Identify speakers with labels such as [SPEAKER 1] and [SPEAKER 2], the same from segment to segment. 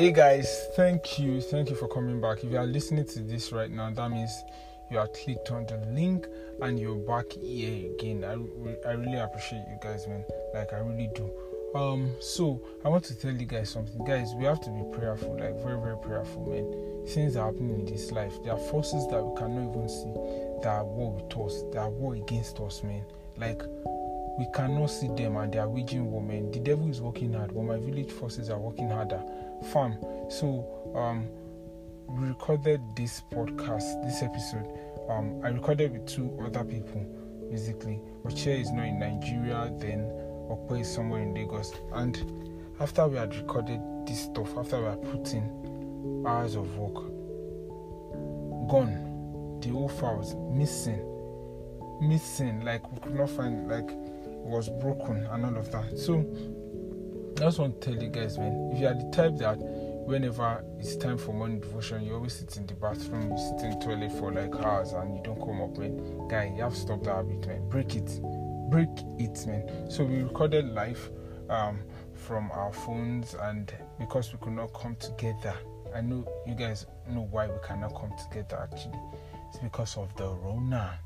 [SPEAKER 1] Hey guys, thank you, thank you for coming back. If you are listening to this right now, that means you are clicked on the link and you're back here again. I, I really appreciate you guys, man. Like I really do. Um, so I want to tell you guys something, guys. We have to be prayerful, like very, very prayerful, man. Things are happening in this life. There are forces that we cannot even see that are war with us, that are war against us, man. Like we cannot see them and they are waging war, man. The devil is working hard, but my village forces are working harder. Fam. So um we recorded this podcast, this episode. Um, I recorded with two other people, basically. Oche is not in Nigeria, then Okwe is somewhere in Lagos. And after we had recorded this stuff, after we had put in hours of work, gone. The whole files missing, missing. Like we could not find, like was broken and all of that. So I just want to tell you guys, man, if you are the type that whenever it's time for morning devotion, you always sit in the bathroom, you sit in the toilet for like hours and you don't come up, man. Guy, you have to stop that habit, man. Break it. Break it, man. So we recorded live um, from our phones and because we could not come together. I know you guys know why we cannot come together actually. It's because of the Rona.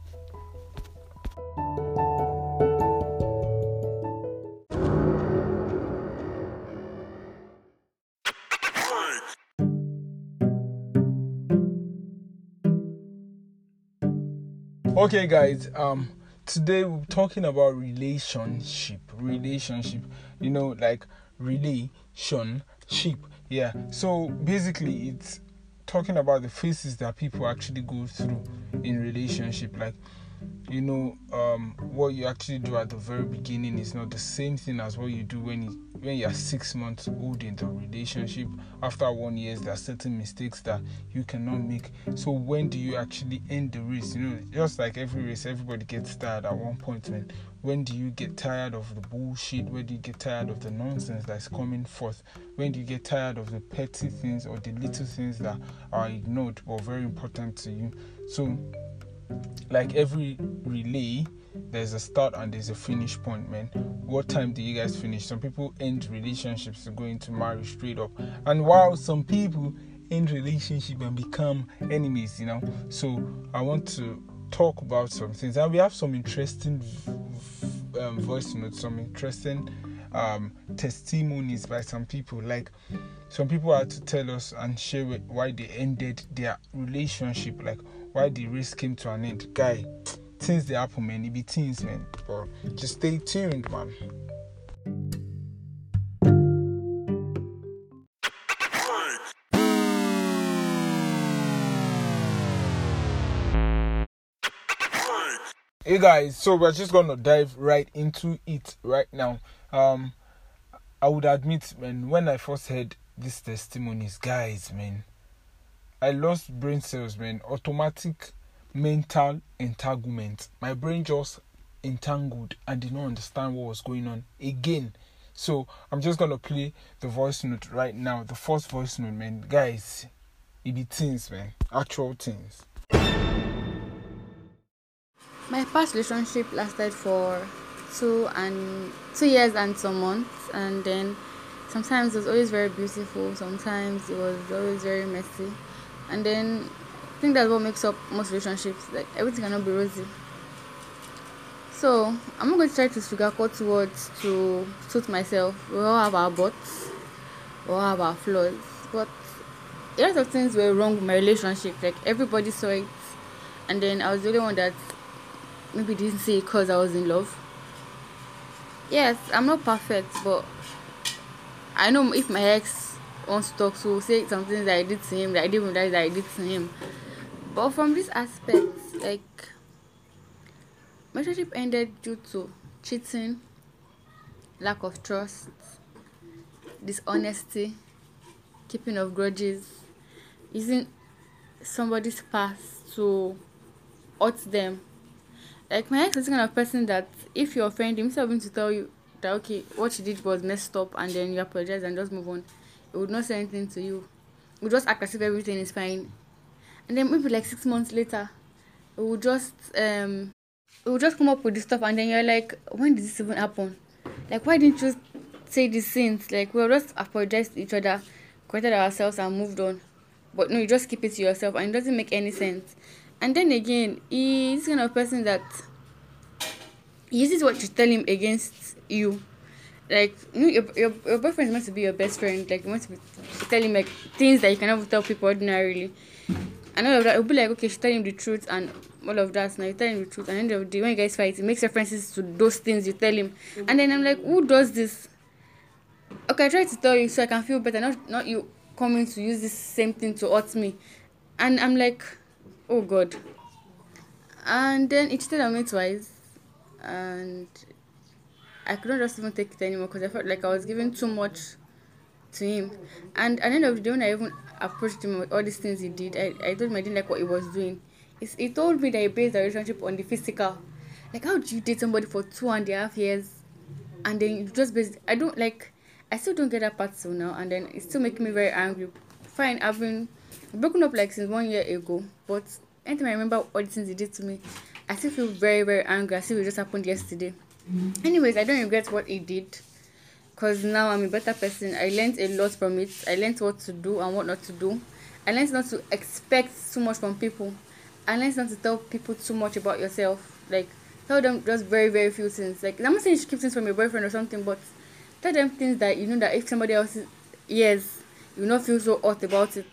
[SPEAKER 1] Okay guys um today we're talking about relationship relationship you know like relationship yeah. So basically it's talking about the phases that people actually go through in relationship like you know um, what you actually do at the very beginning is not the same thing as what you do when you when you're six months old in the relationship. After one year there are certain mistakes that you cannot make. So when do you actually end the race? You know just like every race everybody gets tired at one point man. When do you get tired of the bullshit? When do you get tired of the nonsense that's coming forth? When do you get tired of the petty things or the little things that are ignored but very important to you? So like every relay there's a start and there's a finish point man. What time do you guys finish? Some people end relationships to go into marriage straight up. And while some people end relationship and become enemies you know? So i want to talk about some things. And we have some interesting um, voice notes some interesting um, testimonies by some people. Like some people had to tell us and share why they ended their relationship. Like why the race came to an end. Guy, things they happen, man. It be things, man. But just stay tuned, man. Hey guys, so we're just gonna dive right into it right now. Um, I would admit, man, when I first heard these testimonies, guys, man, I lost brain cells, man. Automatic mental entanglement. My brain just entangled and did not understand what was going on again. So I'm just gonna play the voice note right now. The first voice note, man. Guys, it be things, man. Actual things.
[SPEAKER 2] My past relationship lasted for two and two years and some months, and then sometimes it was always very beautiful. Sometimes it was always very messy and then I think that's what makes up most relationships. Like everything cannot be rosy. So I'm not going to try to sugarcoat words to suit myself. We all have our butts, we all have our flaws, but a lot of things were wrong with my relationship. Like everybody saw it, and then I was the only one that maybe didn't see it because I was in love. Yes, I'm not perfect, but I know if my ex wants to talk to say something that I did to him that I didn't realize that I did to him. But from this aspect, like my relationship ended due to cheating, lack of trust, dishonesty, keeping of grudges, using somebody's past to hurt them. Like my ex is kind of person that if you offend him, instead of to tell you that okay, what you did was messed up and then you apologize and just move on it would not say anything to you would just act as if everything is fine and then maybe like six months later it would just um it would just come up with this stuff and then you're like when did this even happen like why didn't you say these things like we we'll just apologize to each other corrected ourselves and moved on. But no, you just keep it to yourself and it doesn't make any sense. And then again, he's kind of person that uses what you tell him against you. Like you know, your, your, your boyfriend is meant to be your best friend. Like you want to, be, to tell him like things that you cannot tell people ordinarily. And all of that, it'll be like, okay, she tell him the truth and all of that. Now you tell him the truth, and then the day when you guys fight, it makes references to those things you tell him. Mm-hmm. And then I'm like, who does this? Okay, I try to tell you so I can feel better, not not you coming to use this same thing to hurt me. And I'm like, oh God. And then it cheated on me twice, and I couldn't just even take it anymore because I felt like I was giving too much to him. And at the end of the day, when I even approached him with all these things he did, I, I told him I didn't like what he was doing. It's, he told me that he based the relationship on the physical. Like, how do you date somebody for two and a half years and then you just based? I don't like. I still don't get that part till now, and then it's still making me very angry. Fine, I've been broken up like since one year ago, but anytime I remember all the things he did to me, I still feel very, very angry. I see it just happened yesterday. Anyways, I don't regret what he did because now I'm a better person. I learned a lot from it. I learned what to do and what not to do. I learned not to expect too much from people. I learned not to tell people too much about yourself. Like tell them just very very few things. Like I'm not saying you should keep things from your boyfriend or something, but tell them things that you know that if somebody else hears, you not feel so hot about it.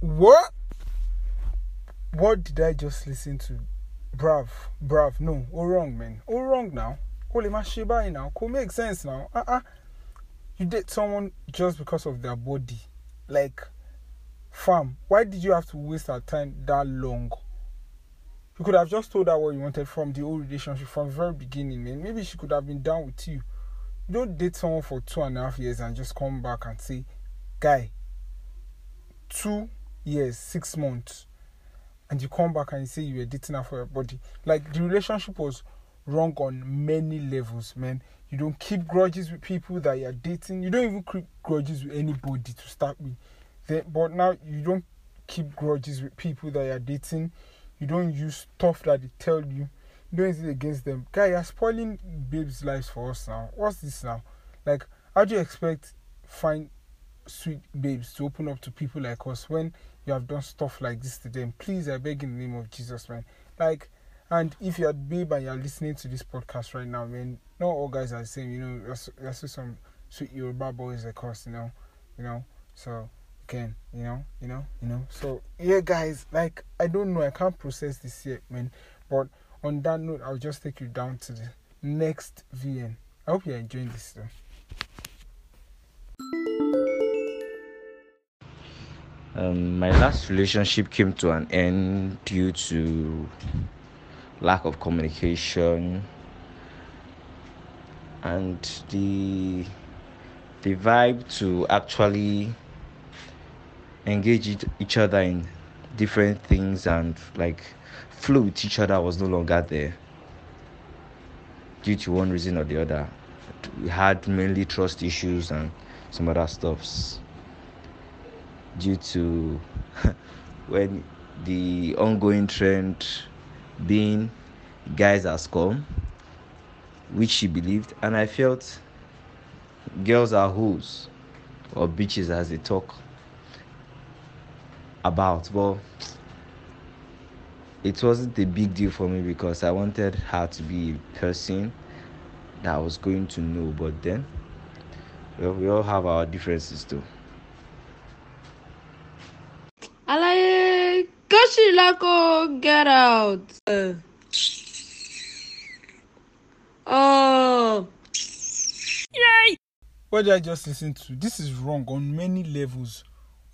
[SPEAKER 1] What? What did I just listen to? Brav, brav, no, all wrong, man. All wrong now. Holy mashibai now. Could make sense now. Uh uh You date someone just because of their body. Like, fam, why did you have to waste our time that long? You could have just told her what you wanted from the old relationship from the very beginning, man. Maybe she could have been down with you. You don't date someone for two and a half years and just come back and say, guy, two years, six months, and you come back and you say you were dating her for your body. Like the relationship was wrong on many levels, man. You don't keep grudges with people that you're dating. You don't even keep grudges with anybody to start with. Then, but now you don't keep grudges with people that you're dating you don't use stuff that they tell you. You don't use it against them. Guy, you're spoiling babes' lives for us now. What's this now? Like, how do you expect fine, sweet babes to open up to people like us when you have done stuff like this to them? Please, I beg in the name of Jesus, man. Like, and if you're babe and you're listening to this podcast right now, man, not all guys are the same. You know, there's, there's some sweet Yoruba boys like us, you know, you know. So can, you know, you know, you know. So yeah, guys, like I don't know, I can't process this yet, man. But on that note, I'll just take you down to the next VN. I hope you're enjoying this though.
[SPEAKER 3] Um, my last relationship came to an end due to lack of communication and the the vibe to actually engage each other in different things and like flow with each other was no longer there due to one reason or the other. We had mainly trust issues and some other stuffs due to when the ongoing trend being guys are scum, which she believed, and I felt girls are hoes or bitches as they talk about. Well, it wasn't a big deal for me because I wanted her to be a person that I was going to know. But then, well, we all have our differences too.
[SPEAKER 4] Alaye, Kashilako, get out. Uh, oh.
[SPEAKER 1] Yay! What did I just listen to? This is wrong on many levels.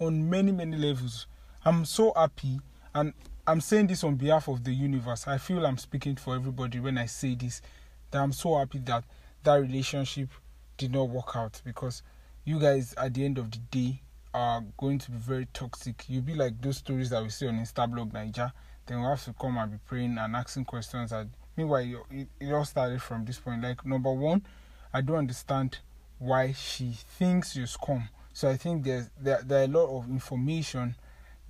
[SPEAKER 1] On many, many levels. I'm so happy, and I'm saying this on behalf of the universe. I feel I'm speaking for everybody when I say this. That I'm so happy that that relationship did not work out because you guys, at the end of the day, are going to be very toxic. You'll be like those stories that we see on Instablog9ja. Then we have to come and be praying and asking questions. And meanwhile, it, it all started from this point. Like number one, I don't understand why she thinks you scum. So I think there's there, there are a lot of information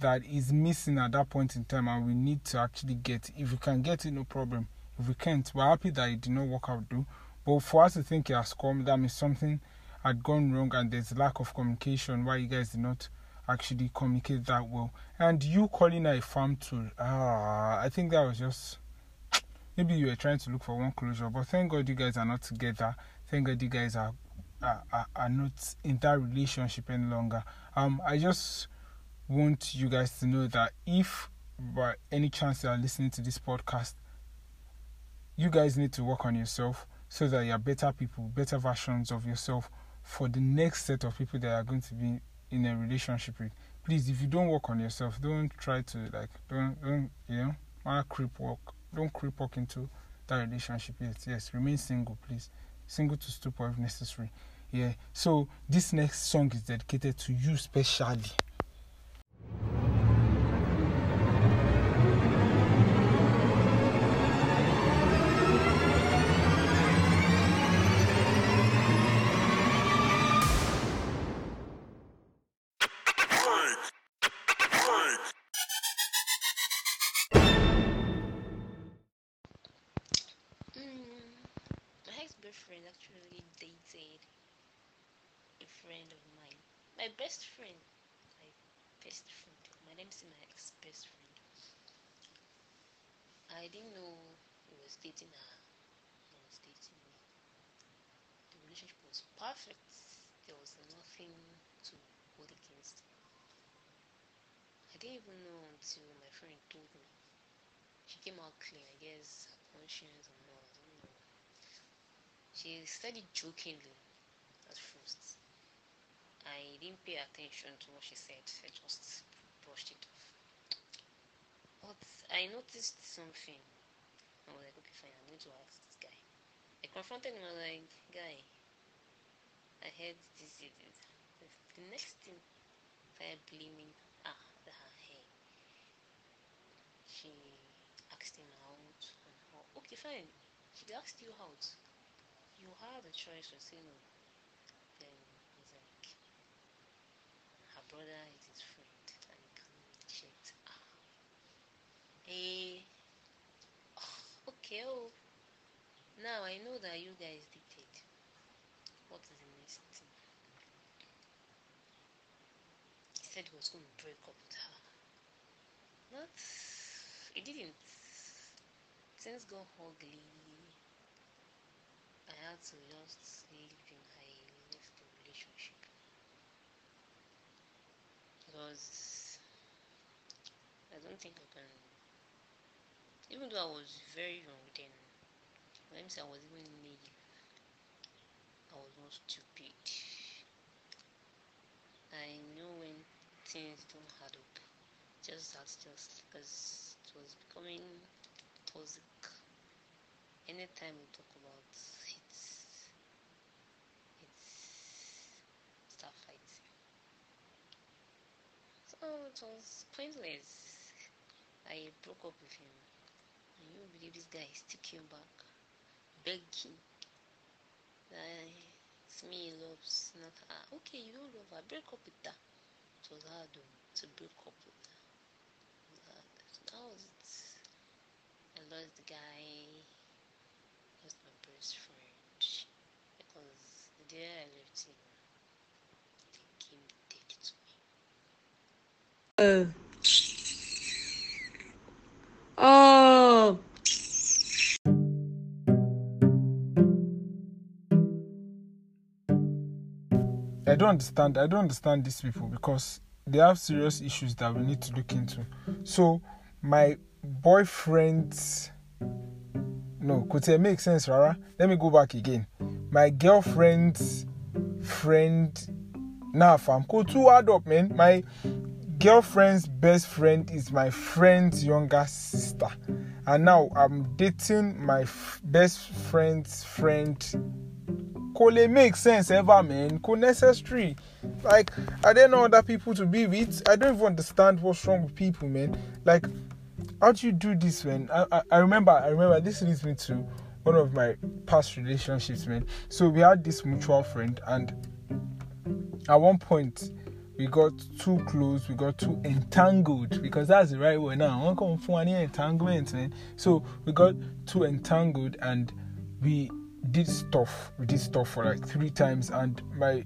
[SPEAKER 1] that is missing at that point in time and we need to actually get if we can get it no problem if we can't we're happy that it did not work out though but for us to think it has come that means something had gone wrong and there's lack of communication why you guys did not actually communicate that well. And you calling a farm tool ah i think that was just maybe you were trying to look for one closure but thank god you guys are not together. Thank god you guys are are, are, are not in that relationship any longer. Um i just want you guys to know that if by any chance you are listening to this podcast you guys need to work on yourself so that you're better people, better versions of yourself for the next set of people that are going to be in a relationship with. Please, if you don't work on yourself, don't try to like don't don't you know want creep walk. Don't creep walk into that relationship yet. Yes, remain single, please. Single to stupor if necessary. Yeah. So this next song is dedicated to you specially.
[SPEAKER 5] Actually dated a friend of mine. My best friend. My best friend. My name is my ex best friend. I didn't know he was dating her. He was dating me. The relationship was perfect. There was nothing to hold against. I didn't even know until my friend told me. She came out clean, I guess, her conscience and She studied jokingly at first. I didn't pay attention to what she said. I just brushed it off. But I noticed something. I was like, okay, fine, I'm going to ask this guy. I confronted him. I was like, guy, I heard this. this. The next thing, started blaming ah her hair. She asked him out and. Okay, fine. She asked you out you have a choice to say no. Then he's like, her brother is his friend and he can reject ah. Hey, oh, okay, oh. Now I know that you guys dated. What is the next thing? He said he was going to break up with her. Not, he didn't. Things got ugly had to just leave him. I left the relationship because I don't think I can. Even though I was very young then, let me say I was even naive. I was not stupid. I know when things don't add up. Just that, just because it was becoming toxic. Anytime we talk about Oh, it was pointless. I broke up with him. And you believe this guy is still came back, begging. That it's me he loves, not her. Okay, you don't love her. Break up with her. It was hard oh, to break up with her. That was it. I lost the guy. Lost my best friend. Because the day I left him,
[SPEAKER 4] Oh.
[SPEAKER 1] I don't understand. I don't understand these people because they have serious issues that we need to look into. So, my boyfriend's no, could it make sense, Rara? Let me go back again. My girlfriend's friend. Nah, fam, go too hard up, man. My girlfriend's best friend is my friend's younger sister. And now i'm dating my f- best friend's friend. Could it make sense ever man. Could necessary. Like I don't know other people to be with? I don't even understand what's wrong with people man. Like how do you do this man? I, I, I remember i remember this leads me to one of my past relationships man. So we had this mutual friend and at one point we got too close, we got too entangled because that's the right word now. I want to come for any entanglement, man. So we got too entangled and we did stuff, we did stuff for like three times, and my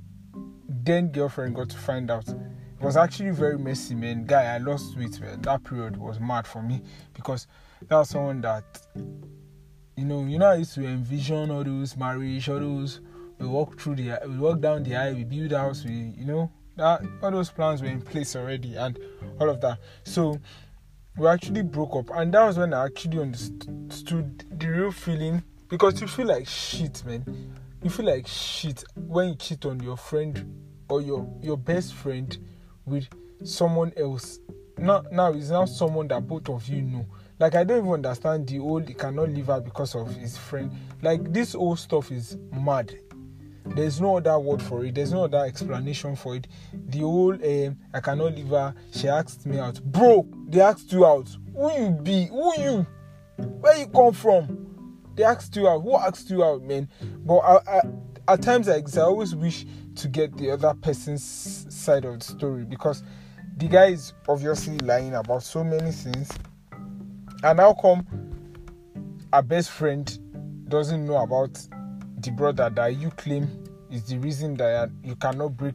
[SPEAKER 1] then girlfriend got to find out. It was actually very messy, man. Guy, I lost weight, man. That period was mad for me because that was someone that, you know, you know, I used to envision all those marriage, all those. We walk through the, we walk down the aisle, we build house, we, you know, that all those plans were in place already, and all of that. So we actually broke up, and that was when I actually understood the real feeling because you feel like shit, man. You feel like shit when you cheat on your friend or your your best friend with someone else. Now, now it's now someone that both of you know. Like I don't even understand the old he cannot leave her because of his friend. Like this old stuff is mad. There's no other word for it. There's no other explanation for it. The old um, I cannot leave her. She asked me out, bro. They asked you out. Who you be? Who you? Where you come from? They asked you out. Who asked you out, man? But I, I, at times I always wish to get the other person's side of the story because the guy is obviously lying about so many things. And how come our best friend doesn't know about the brother that you claim is the reason that you cannot break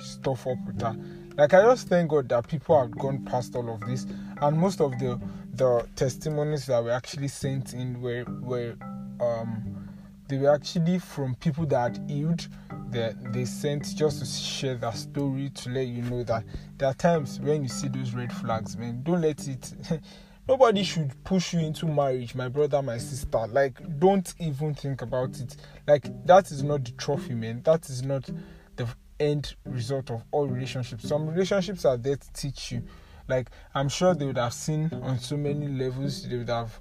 [SPEAKER 1] stuff up with her? Like I just thank God that people have gone past all of this, and most of the the testimonies that were actually sent in were were um they were actually from people that healed that they sent just to share their story to let you know that there are times when you see those red flags man don't let it nobody should push you into marriage my brother my sister. Like don't even think about it. Like that is not the trophy man. That is not the end result of all relationships. Some relationships are there to teach you. Like I'm sure they would have seen on so many levels, they would have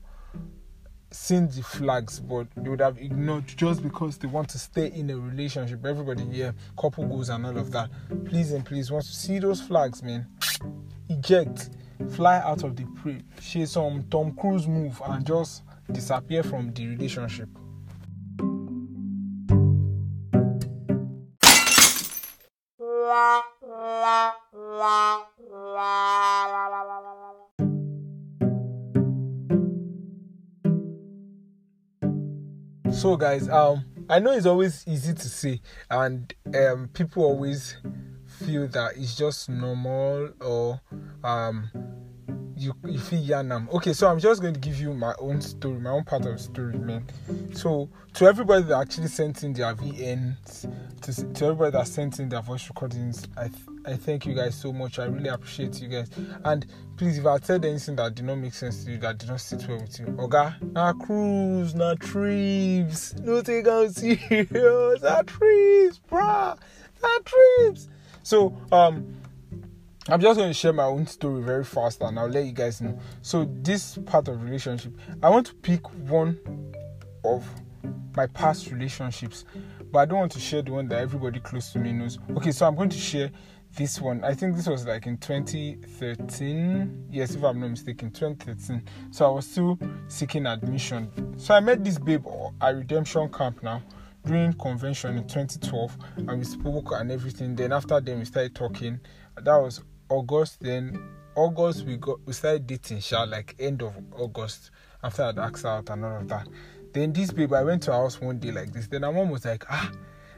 [SPEAKER 1] seen the flags, but they would have ignored just because they want to stay in a relationship. Everybody here, couple goals and all of that. Please and please, once you see those flags, man, eject, fly out of the prey, share some Tom Cruise move, and just disappear from the relationship. so guys um i know it's always easy to say and um people always feel that it's just normal or um you you feel yanam okay so i'm just going to give you my own story my own part of the story man so to everybody that actually sent in their vns to, to everybody that sent in their voice recordings i th- I thank you guys so much. I really appreciate you guys. And please, if I said anything that did not make sense to you, that did not sit well with you, Oga, na cruise, na trips, no take out serious, na trips, bruh, na trips. So, um, I'm just going to share my own story very fast and I'll let you guys know. So, this part of relationship, I want to pick one of my past relationships, but I don't want to share the one that everybody close to me knows. Okay, so I'm going to share this one. I think this was like in 2013 yes if i'm not mistaken 2013 so i was still seeking admission. So i met this babe at redemption camp now during convention in 2012 and we spoke and everything. Then after then we started talking. That was august then august we got we started dating sha like end of august after i'd asked out and all of that. Then this babe i went to her house one day like this. Then her mom was like ah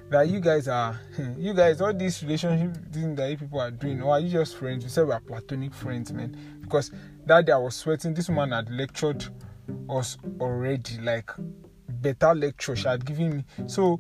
[SPEAKER 1] that you guys are you guys all these relationship things that you people are doing or are you just friends? You said we are platonic friends man. Because that day i was sweating. This woman had lectured us already like better lecture she had given me so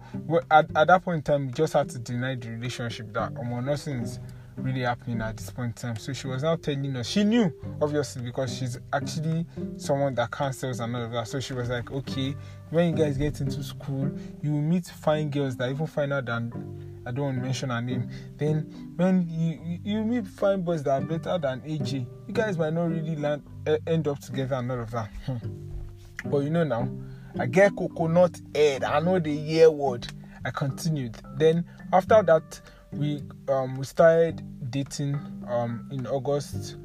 [SPEAKER 1] at, at that point in time we just had to deny the relationship that um, nothing is really happening at this point in time. So she was now telling us, she knew obviously because she's actually someone that cancels and all of that. So she was like, okay, when you guys get into school, you will meet fine girls that even finer than I don't want to mention her name. Then when you you meet fine boys that are better than AJ, you guys might not really land end up together and all of that. But you know now, I get coconut head. I know the year word. I continued. Then after that we um we started dating um in August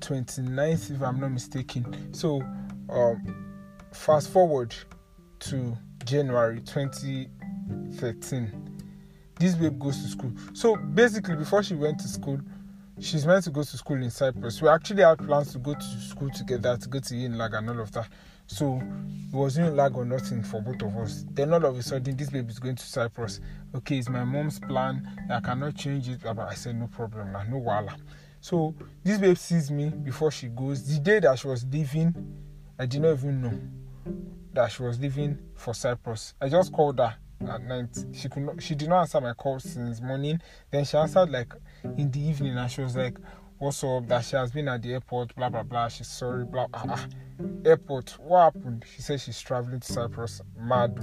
[SPEAKER 1] 29th if I'm not mistaken. So um fast forward to January 2013. This babe goes to school. So basically before she went to school, she's meant to go to school in Cyprus. We actually had plans to go to school together, to go to Unilag and all of that. So it wasn't lag or nothing for both of us. Then all of a sudden, this baby is going to Cyprus. Okay, it's my mom's plan. I cannot change it. But I said, no problem, no wala. So this babe sees me before she goes. The day that she was leaving, I did not even know that she was leaving for Cyprus. I just called her at night. She could not, she did not answer my call since morning. Then she answered like in the evening and she was like, What's up? That she has been at the airport, blah blah blah. She's sorry, blah ah, ah. airport. What happened? She said she's traveling to Cyprus. Madu.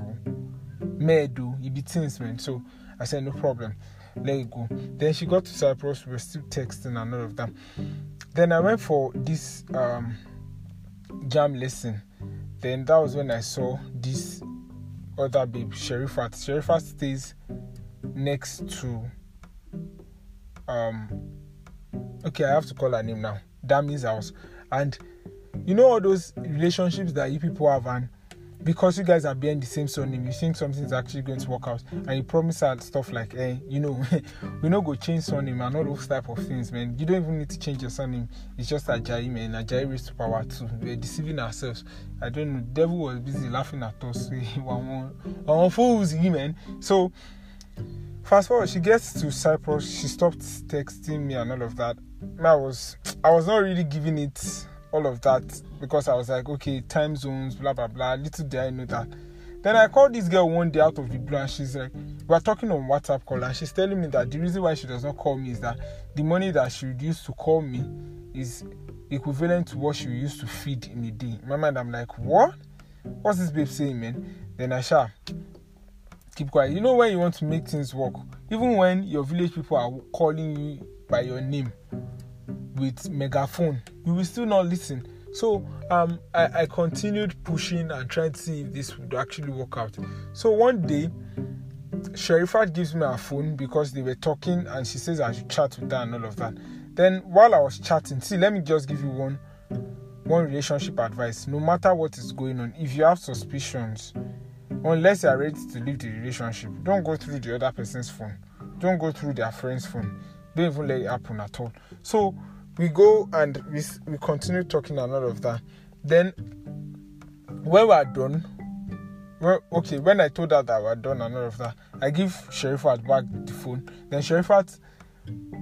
[SPEAKER 1] Medu, it be things man. So I said no problem. Let it go. Then she got to Cyprus, we were still texting and all of that. Then I went for this um jam lesson. Then that was when I saw this other babe, Sherifat. Sherifat stays next to um okay, I have to call her name now. Dami's house. And you know all those relationships that you people have and because you guys are bearing the same surname, you think something's actually going to work out, and you promise her stuff like, "Hey, eh, you know, we not go change surname and all those type of things, man. You don't even need to change your surname. It's just Ajayi, man. Ajayi raised to power too. We're deceiving ourselves. I don't know. Devil was busy laughing at us. One fools, man. So fast forward, she gets to Cyprus. She stopped texting me and all of that. I was, I was not really giving it all of that because I was like, okay, time zones, blah blah blah. Little did I know that. Then I called this girl one day out of the blue, and she's like, we are talking on WhatsApp call, and she's telling me that the reason why she does not call me is that the money that she would use to call me is equivalent to what she used to feed in a day. In my mind, I'm like, what? What's this babe saying, man? Then I shall keep quiet. You know when you want to make things work, even when your village people are calling you by your name, with megaphone you will still not listen so um, I, I continued pushing and trying to see if this would actually work out so one day Sherifat gives me her phone because they were talking and she says I should chat with her and all of that. Then while I was chatting, see, let me just give you one one relationship advice. No matter what is going on, if you have suspicions, unless you are ready to leave the relationship, don't go through the other person's phone. Don't go through their friend's phone. Don't even let it happen at all. So we go and we, we continue talking and all of that. Then when we are done, well, okay, when I told her that we are done and all of that, I give Sherifat back the phone. Then Sherifat,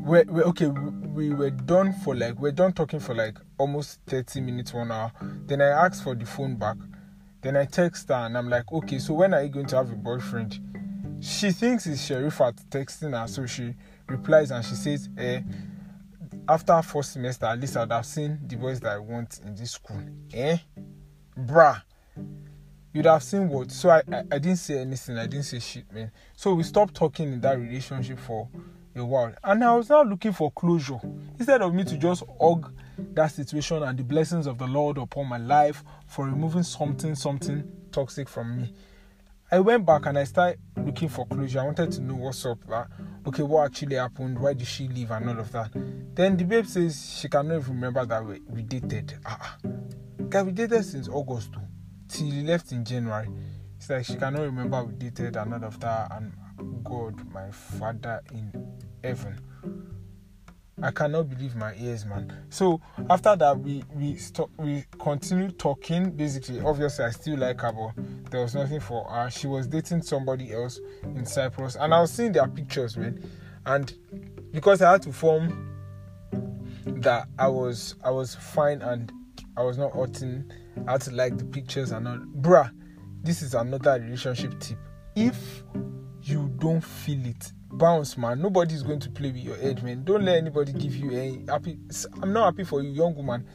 [SPEAKER 1] we we okay, we, we were done for like we're done talking for like almost 30 minutes, one hour. Then I asked for the phone back. Then I text her and I'm like, okay, so when are you going to have a boyfriend? She thinks it's Sherifat texting her, so she replies and she says, eh, after first semester, at least I'd have seen the boys that I want in this school. Eh? Bruh. You'd have seen what? So I, I, I didn't say anything. I didn't say shit, man. So we stopped talking in that relationship for a while. And I was now looking for closure. Instead of me to just hug that situation and the blessings of the Lord upon my life for removing something, something toxic from me. I went back and I started looking for closure. I wanted to know what's up. That okay, what actually happened? Why did she leave and all of that? Then the babe says she cannot even remember that we, we dated. Ah, guy, we dated since August too, till he left in January. It's like she cannot remember we dated and all of that. And God, my Father in heaven. I cannot believe my ears, man. So after that, we we stop, we continued talking. Basically, obviously, I still like her, but there was nothing for her. She was dating somebody else in Cyprus, and I was seeing their pictures, man. And because I had to form that I was I was fine and I was not hurting. I had to like the pictures and all. Bruh, this is another relationship tip. If you don't feel it, bounce, man. Nobody's going to play with your head, man. Don't let anybody give you a happy. I'm not happy for you, young woman.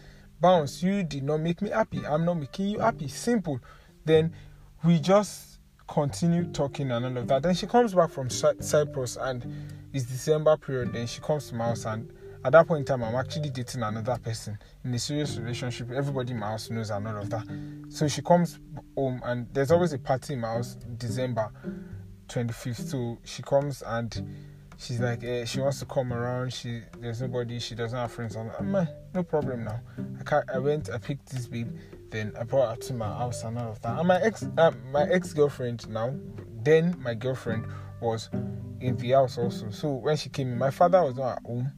[SPEAKER 1] Bounce. You did not make me happy. I'm not making you happy. Simple. Then we just continue talking and all of that. Then she comes back from Cyprus and it's December period. Then she comes to my house and at that point in time, I'm actually dating another person in a serious relationship. Everybody in my house knows and all of that. So she comes home and there's always a party in my house, December 25th. So she comes and she's like, eh, she wants to come around. She there's nobody. She doesn't have friends. I'm like, man, no problem now. I can't, I went. I picked this babe. Then I brought her to my house and all of that. And my ex, uh, my ex girlfriend now, then my girlfriend was in the house also. So when she came in, my father was not at home,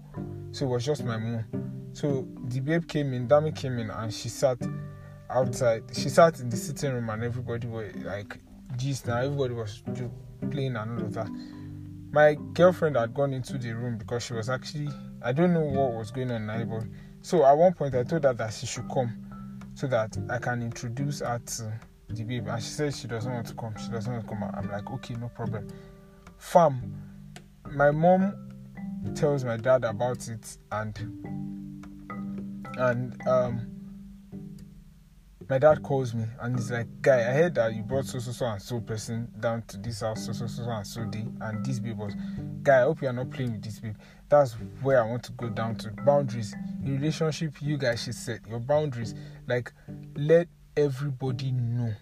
[SPEAKER 1] so it was just my mom. So the babe came in, Dami came in, and she sat outside. She sat in the sitting room and everybody were like gist now. Everybody was playing and all of that. My girlfriend had gone into the room because she was actually I don't know what was going on now, but so at one point I told her that she should come so that I can introduce her to the babe. And she said she doesn't want to come. She doesn't want to come. I'm like, okay, no problem. Fam, my mom tells my dad about it and and um my dad calls me and he's like, Guy, I heard that you brought so so so and so person down to this house so so so, and so day and this babe was guy, I hope you are not playing with this babe. That's where I want to go down to. Boundaries. In relationship, you guys should set your boundaries. Like let everybody know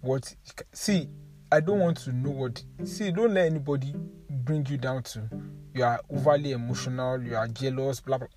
[SPEAKER 1] what see I don't want to know what see don't let anybody bring you down to you are overly emotional, you are jealous, blah blah.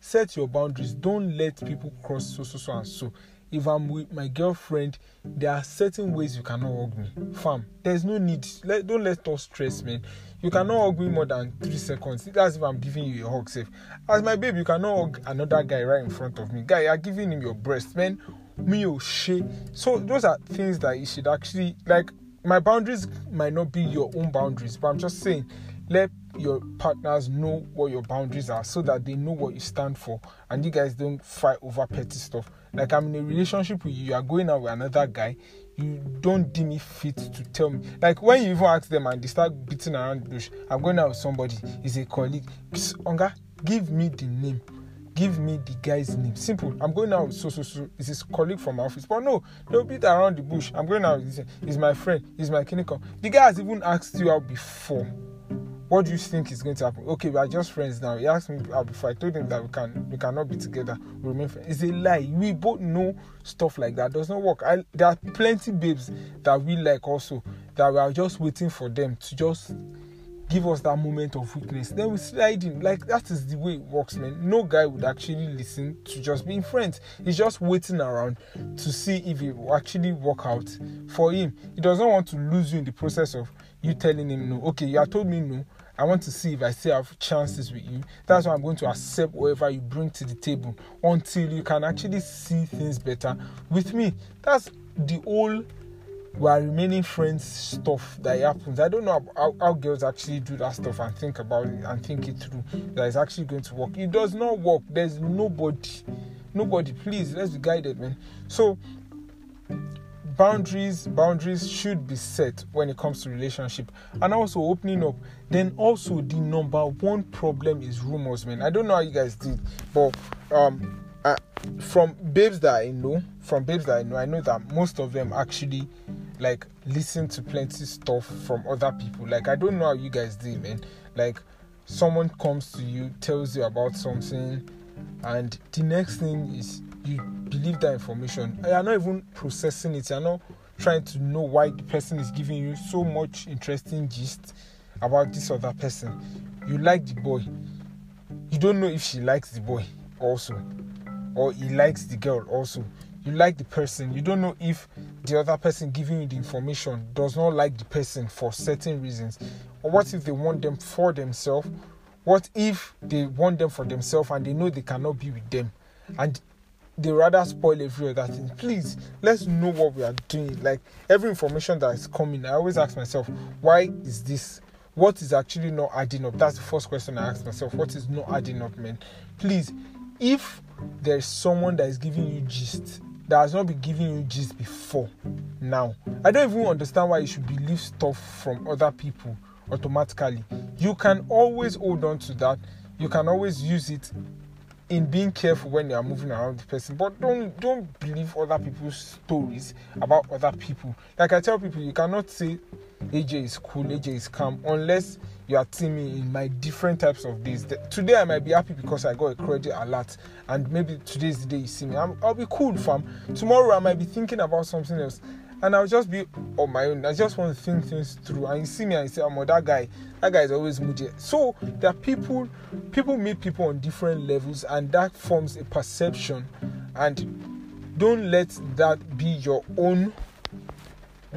[SPEAKER 1] Set your boundaries. Don't let people cross so so so and so. If I'm with my girlfriend, there are certain ways you cannot hug me. Fam, there's no need. Let, don't let us stress, man. You cannot hug me more than three seconds. That's if I'm giving you a hug, safe. As my baby, you cannot hug another guy right in front of me. Guy, you're giving him your breast, man. Me oh shit. So those are things that you should actually like. My boundaries might not be your own boundaries, but I'm just saying, let your partners know what your boundaries are so that they know what you stand for and you guys don't fight over petty stuff. Like I'm in a relationship with you, you are going out with another guy, you don't deem it fit to tell me. Like when you even ask them and they start beating around the bush, I'm going out with somebody, is a colleague. Onga, give me the name. Give me the guy's name. Simple. I'm going out with so so so. It's his colleague from my office. But no, they'll beat around the bush. I'm going out with this. he's my friend, he's my clinical. The guy has even asked you out before what do you think is going to happen? Okay, we are just friends now. He asked me uh, before. I told him that we can we cannot be together. We remain friends. It's a lie. We both know stuff like that does not work. I, there are plenty babes that we like also that we are just waiting for them to just give us that moment of weakness. Then we slide in. Like that is the way it works, man. No guy would actually listen to just being friends. He's just waiting around to see if it will actually work out for him. He doesn't want to lose you in the process of you telling him no. Okay, you have told me no. I want to see if I still have chances with you. That's why I'm going to accept whatever you bring to the table until you can actually see things better with me. That's the whole we are remaining friends stuff that happens. I don't know how, how, girls actually do that stuff and think about it and think it through that it's actually going to work. It does not work. There's nobody, nobody. Please, let's be guided, man. So boundaries boundaries should be set when it comes to relationship and also opening up. Then also the number one problem is rumors man. I don't know how you guys did but um uh, from babes that i know from babes that i know i know that most of them actually like listen to plenty stuff from other people. Like i don't know how you guys did man. Like someone comes to you tells you about something and the next thing is you believe that information. You are not even processing it. You are not trying to know why the person is giving you so much interesting gist about this other person. You like the boy. You don't know if she likes the boy also, or he likes the girl also. You like the person. You don't know if the other person giving you the information does not like the person for certain reasons. Or what if they want them for themselves? What if they want them for themselves and they know they cannot be with them? And they rather spoil every other thing. Please, let's know what we are doing. Like every information that is coming, I always ask myself, why is this? What is actually not adding up? That's the first question I ask myself. What is not adding up, man? Please, if there's someone that is giving you gist that has not been giving you gist before, now, I don't even understand why you should believe stuff from other people automatically. You can always hold on to that. You can always use it in being careful when you are moving around the person but don't don't believe other people's stories about other people. Like i tell people you cannot say aj is cool aj is calm unless you are me in my different types of days. Today i might be happy because i got a credit alert and maybe today's the day you see me. I will be cool fam. Tomorrow i might be thinking about something else and I'll just be on my own. I just want to think things through. And you see me and you say, "I'm oh, that guy. That guy is always moody." So there are people, people meet people on different levels, and that forms a perception. And don't let that be your own,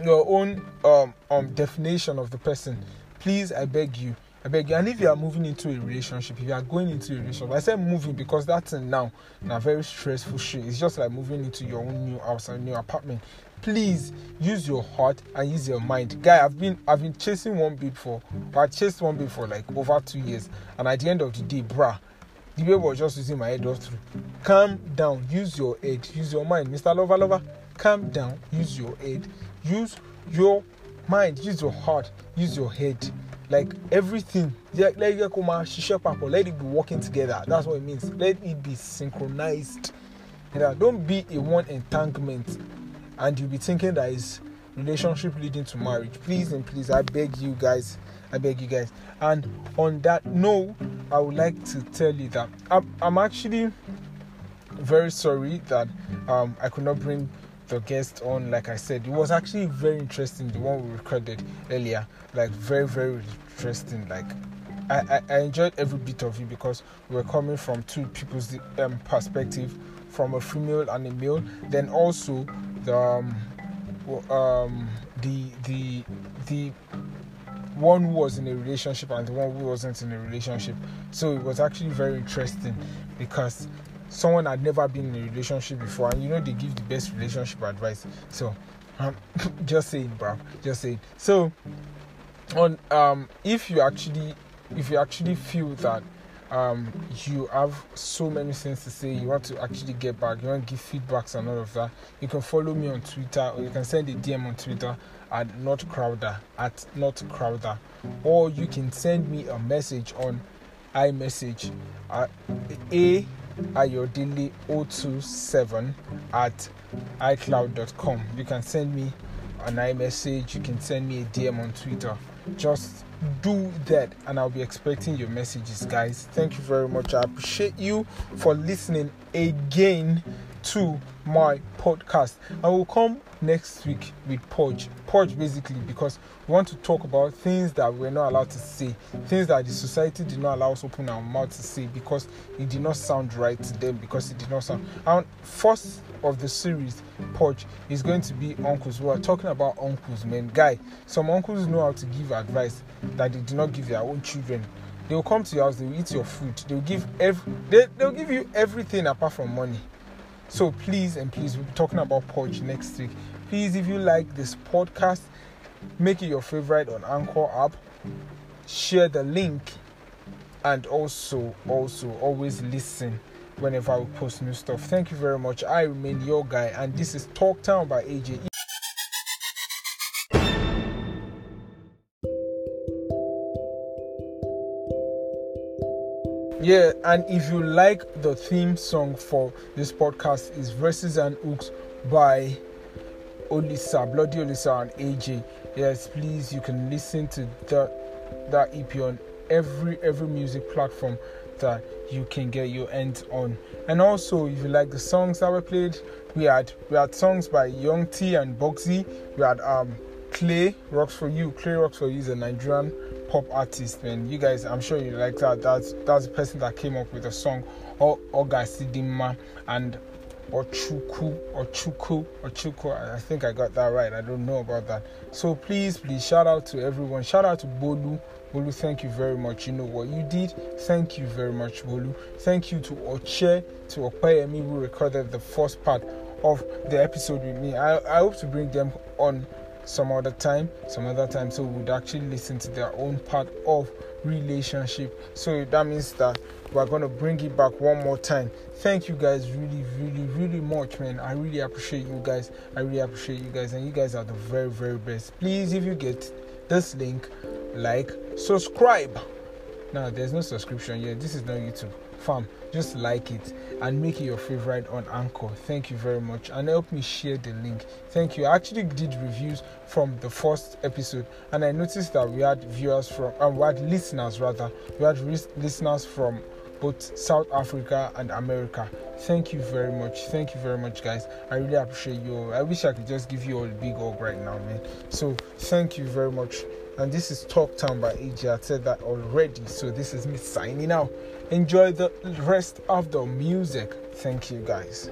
[SPEAKER 1] your own um, um definition of the person. Please, I beg you. I beg you. And if you are moving into a relationship, if you are going into a relationship, I said moving because that's now a very stressful shit. It's just like moving into your own new house and new apartment. Please use your heart and use your mind, guy. I've been I've been chasing one babe for I chased one babe for like over two years, and at the end of the day, bruh, the babe was just using my head off through. Calm down, use your head, use your mind, Mr. Lover Lover. Calm down, use your head, use your mind, use your heart, use your head. Like everything. Let, let it be working together. That's what it means. Let it be synchronized. Don't be a one entanglement and you'll be thinking that is relationship leading to marriage. Please and please i beg you guys i beg you guys. And on that note i would like to tell you that i'm, I'm actually very sorry that um, i could not bring the guest on. Like i said it was actually very interesting the one we recorded earlier. Like very very interesting. Like I, I, enjoyed every bit of it because we are coming from two people's um, perspective from a female and a male. Then also um, um the the the one who was in a relationship and the one who wasn't in a relationship so it was actually very interesting because someone had never been in a relationship before, and you know they give the best relationship advice. So, um, just saying, bro, just saying. So, on um, if you actually, if you actually feel that um, you have so many things to say, you want to actually get back, you want to give feedbacks and all of that, you can follow me on Twitter or you can send a DM on Twitter at not crowder at not crowder, or you can send me a message on iMessage at a ayodele027 at icloud.com. You can send me an iMessage, you can send me a DM on Twitter. Just do that, and I'll be expecting your messages, guys. Thank you very much. I appreciate you for listening again to my podcast. I will come next week with Purge. Purge basically because we want to talk about things that we're not allowed to say, things that the society did not allow us open our mouth to say because it did not sound right to them, because it did not sound. And first of the series, Porch is going to be uncles. We are talking about uncles, man. Guy, some uncles know how to give advice that they do not give their own children. They will come to your house, they will eat your food, they will give every, they, they'll give you everything apart from money. So please and please, we'll be talking about Porch next week. Please, if you like this podcast, make it your favorite on Anchor app. Share the link, and also, also, always listen whenever we post new stuff. Thank you very much. I remain your guy, and this is Talk Town by AJ. Yeah, and if you like the theme song for this podcast is Verses and Hooks by Olisa, Bloody Olisa and AJ. Yes, please you can listen to that that EP on every every music platform that you can get your hands on. And also if you like the songs that were played, we had we had songs by Young T and Bugsey. We had um Clay Rocks for You. Clay Rocks for You is a Nigerian pop artist, man. You guys, I'm sure you like that. That's that's the person that came up with the song Oga Sidima and Ochuku Ochuku Ochuku. I think I got that right. I don't know about that. So please, please shout out to everyone. Shout out to Bolu. Bolu, thank you very much. You know what you did. Thank you very much, Bolu. Thank you to Oche, to Opeyemi who recorded the first part of the episode with me. I, I hope to bring them on some other time, some other time, so would actually listen to their own part of relationship. So that means that we're gonna bring it back one more time. Thank you guys really, really, really much, man. I really appreciate you guys. I really appreciate you guys, and you guys are the very, very best. Please, if you get this link, like, subscribe. Now, there's no subscription yet. This is not YouTube. Fam, just like it and make it your favorite on Anchor. Thank you very much. And help me share the link. Thank you. I actually did reviews from the first episode and I noticed that we had viewers from, and we had listeners rather. We had re- listeners from both South Africa and America. Thank you very much. Thank you very much, guys. I really appreciate you. I wish I could just give you all a big hug right now, man. So, thank you very much. And this is Talk Town by AJ. I said that already. So, this is me signing out. Enjoy the rest of the music. Thank you, guys.